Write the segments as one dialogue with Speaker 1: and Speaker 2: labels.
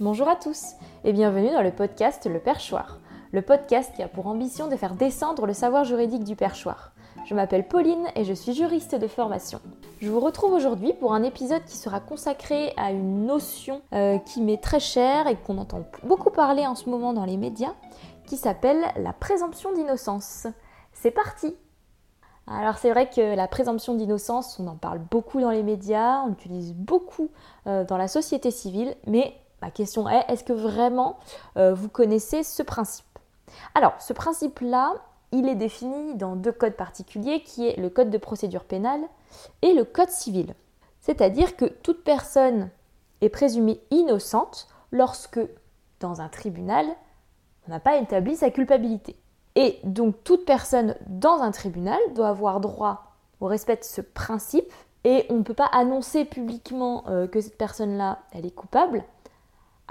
Speaker 1: Bonjour à tous et bienvenue dans le podcast Le Perchoir, le podcast qui a pour ambition de faire descendre le savoir juridique du perchoir. Je m'appelle Pauline et je suis juriste de formation. Je vous retrouve aujourd'hui pour un épisode qui sera consacré à une notion euh, qui m'est très chère et qu'on entend beaucoup parler en ce moment dans les médias, qui s'appelle la présomption d'innocence. C'est parti alors c'est vrai que la présomption d'innocence, on en parle beaucoup dans les médias, on l'utilise beaucoup euh, dans la société civile, mais ma question est, est-ce que vraiment euh, vous connaissez ce principe? Alors ce principe-là, il est défini dans deux codes particuliers, qui est le code de procédure pénale et le code civil. C'est-à-dire que toute personne est présumée innocente lorsque, dans un tribunal, on n'a pas établi sa culpabilité. Et donc toute personne dans un tribunal doit avoir droit au respect de ce principe et on ne peut pas annoncer publiquement euh, que cette personne-là, elle est coupable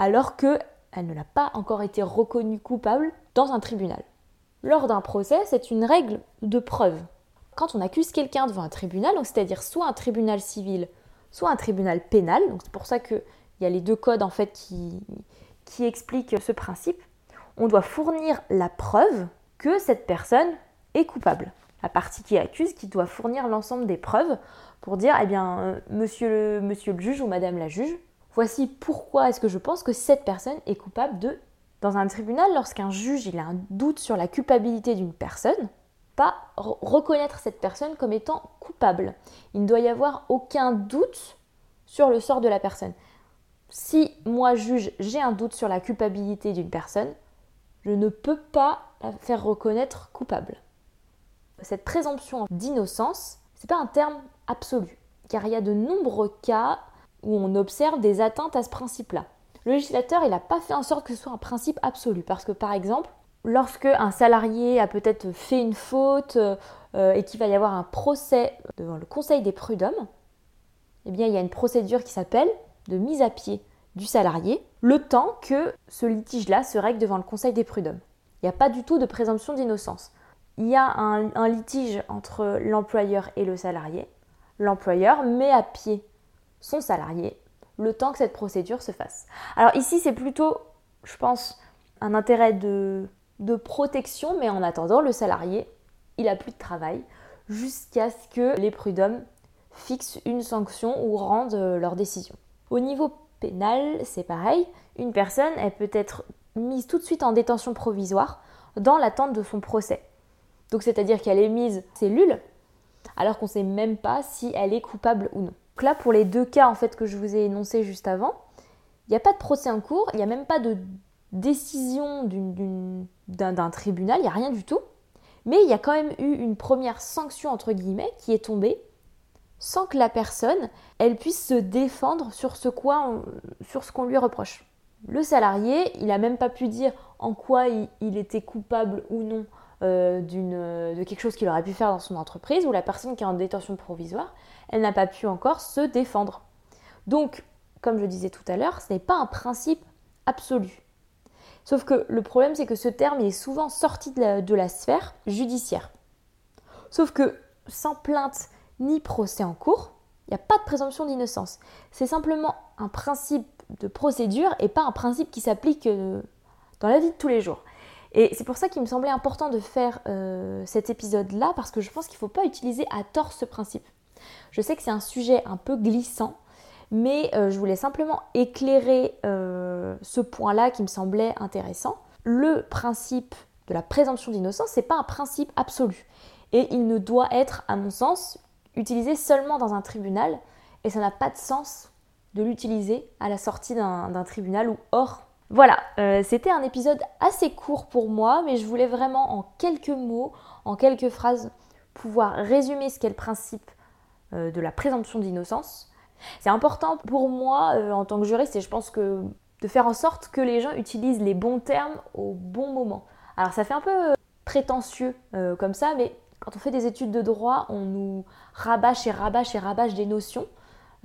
Speaker 1: alors qu'elle ne l'a pas encore été reconnue coupable dans un tribunal. Lors d'un procès, c'est une règle de preuve. Quand on accuse quelqu'un devant un tribunal, c'est-à-dire soit un tribunal civil, soit un tribunal pénal, c'est pour ça qu'il y a les deux codes en fait qui, expliquent ce principe, on doit fournir la preuve que cette personne est coupable. La partie qui accuse qui doit fournir l'ensemble des preuves pour dire, eh bien, euh, monsieur le juge ou madame la juge, voici pourquoi est-ce que je pense que cette personne est coupable de... Dans un tribunal, lorsqu'un juge il a un doute sur la culpabilité d'une personne, pas reconnaître cette personne comme étant coupable. Il ne doit y avoir aucun doute sur le sort de la personne. Si moi juge j'ai un doute sur la culpabilité d'une personne, je ne peux pas la faire reconnaître coupable. Cette présomption d'innocence, c'est pas un terme absolu, car il y a de nombreux cas où on observe des atteintes à ce principe-là. Le législateur, n'a pas fait en sorte que ce soit un principe absolu, parce que par exemple, lorsque un salarié a peut-être fait une faute euh, et qu'il va y avoir un procès devant le Conseil des prud'hommes, eh bien il y a une procédure qui s'appelle de mise à pied du salarié, le temps que ce litige-là se règle devant le Conseil des prud'hommes. Il n'y a pas du tout de présomption d'innocence. Il y a un, litige entre l'employeur et le salarié. L'employeur met à pied son salarié le temps que cette procédure se fasse. Alors ici, c'est plutôt, je pense, un intérêt de, protection, mais en attendant, le salarié, il a plus de travail jusqu'à ce que les prud'hommes fixent une sanction ou rendent leur décision. Au niveau pénal, c'est pareil. Une personne, elle peut être mise tout de suite en détention provisoire dans l'attente de son procès. Donc c'est-à-dire qu'elle est mise cellule alors qu'on ne sait même pas si elle est coupable ou non. Là, pour les deux cas en fait que je vous ai énoncés juste avant, il n'y a pas de procès en cours, il n'y a même pas de décision d'un tribunal, il n'y a rien du tout. Mais il y a quand même eu une première sanction entre guillemets qui est tombée sans que la personne elle puisse se défendre sur ce sur ce qu'on lui reproche. Le salarié, il n'a même pas pu dire en quoi il, était coupable ou non euh, de quelque chose qu'il aurait pu faire dans son entreprise, ou la personne qui est en détention provisoire, elle n'a pas pu encore se défendre. Donc, comme je disais tout à l'heure, ce n'est pas un principe absolu. Sauf que le problème, c'est que ce terme est souvent sorti de la sphère judiciaire. Sauf que sans plainte ni procès en cours, il n'y a pas de présomption d'innocence. C'est simplement un principe de procédure et pas un principe qui s'applique euh, dans la vie de tous les jours. Et c'est pour ça qu'il me semblait important de faire euh, cet épisode-là, parce que je pense qu'il ne faut pas utiliser à tort ce principe. Je sais que c'est un sujet un peu glissant, mais euh, je voulais simplement éclairer ce point-là qui me semblait intéressant. Le principe de la présomption d'innocence, n'est pas un principe absolu. Et il ne doit être, à mon sens, utilisé seulement dans un tribunal, et ça n'a pas de sens de l'utiliser à la sortie d'un tribunal ou hors. Voilà, euh, c'était un épisode assez court pour moi, mais je voulais vraiment en quelques mots, en quelques phrases, pouvoir résumer ce qu'est le principe euh, de la présomption d'innocence. C'est important pour moi euh, en tant que juriste et je pense que de faire en sorte que les gens utilisent les bons termes au bon moment. Alors ça fait un peu prétentieux comme ça, mais quand on fait des études de droit, on nous rabâche et rabâche et rabâche des notions.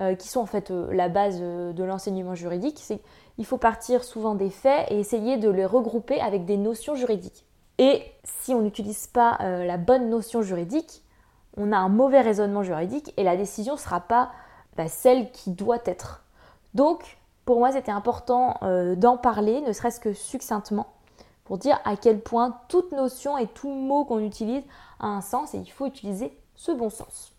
Speaker 1: Euh, qui sont en fait euh, la base euh, de l'enseignement juridique, c'est qu'il faut partir souvent des faits et essayer de les regrouper avec des notions juridiques. Et si on n'utilise pas la bonne notion juridique, on a un mauvais raisonnement juridique et la décision ne sera pas bah, celle qui doit être. Donc, pour moi c'était important d'en parler, ne serait-ce que succinctement, pour dire à quel point toute notion et tout mot qu'on utilise a un sens et il faut utiliser ce bon sens.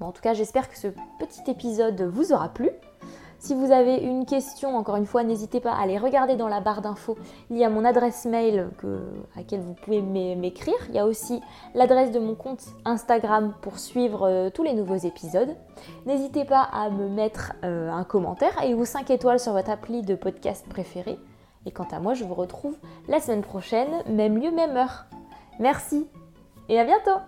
Speaker 1: En tout cas, j'espère que ce petit épisode vous aura plu. Si vous avez une question, encore une fois, n'hésitez pas à aller regarder dans la barre d'infos. Il y a mon adresse mail à laquelle vous pouvez m'écrire. Il y a aussi l'adresse de mon compte Instagram pour suivre euh, tous les nouveaux épisodes. N'hésitez pas à me mettre euh, un commentaire et ou 5 étoiles sur votre appli de podcast préféré. Et quant à moi, je vous retrouve la semaine prochaine, même lieu, même heure. Merci et à bientôt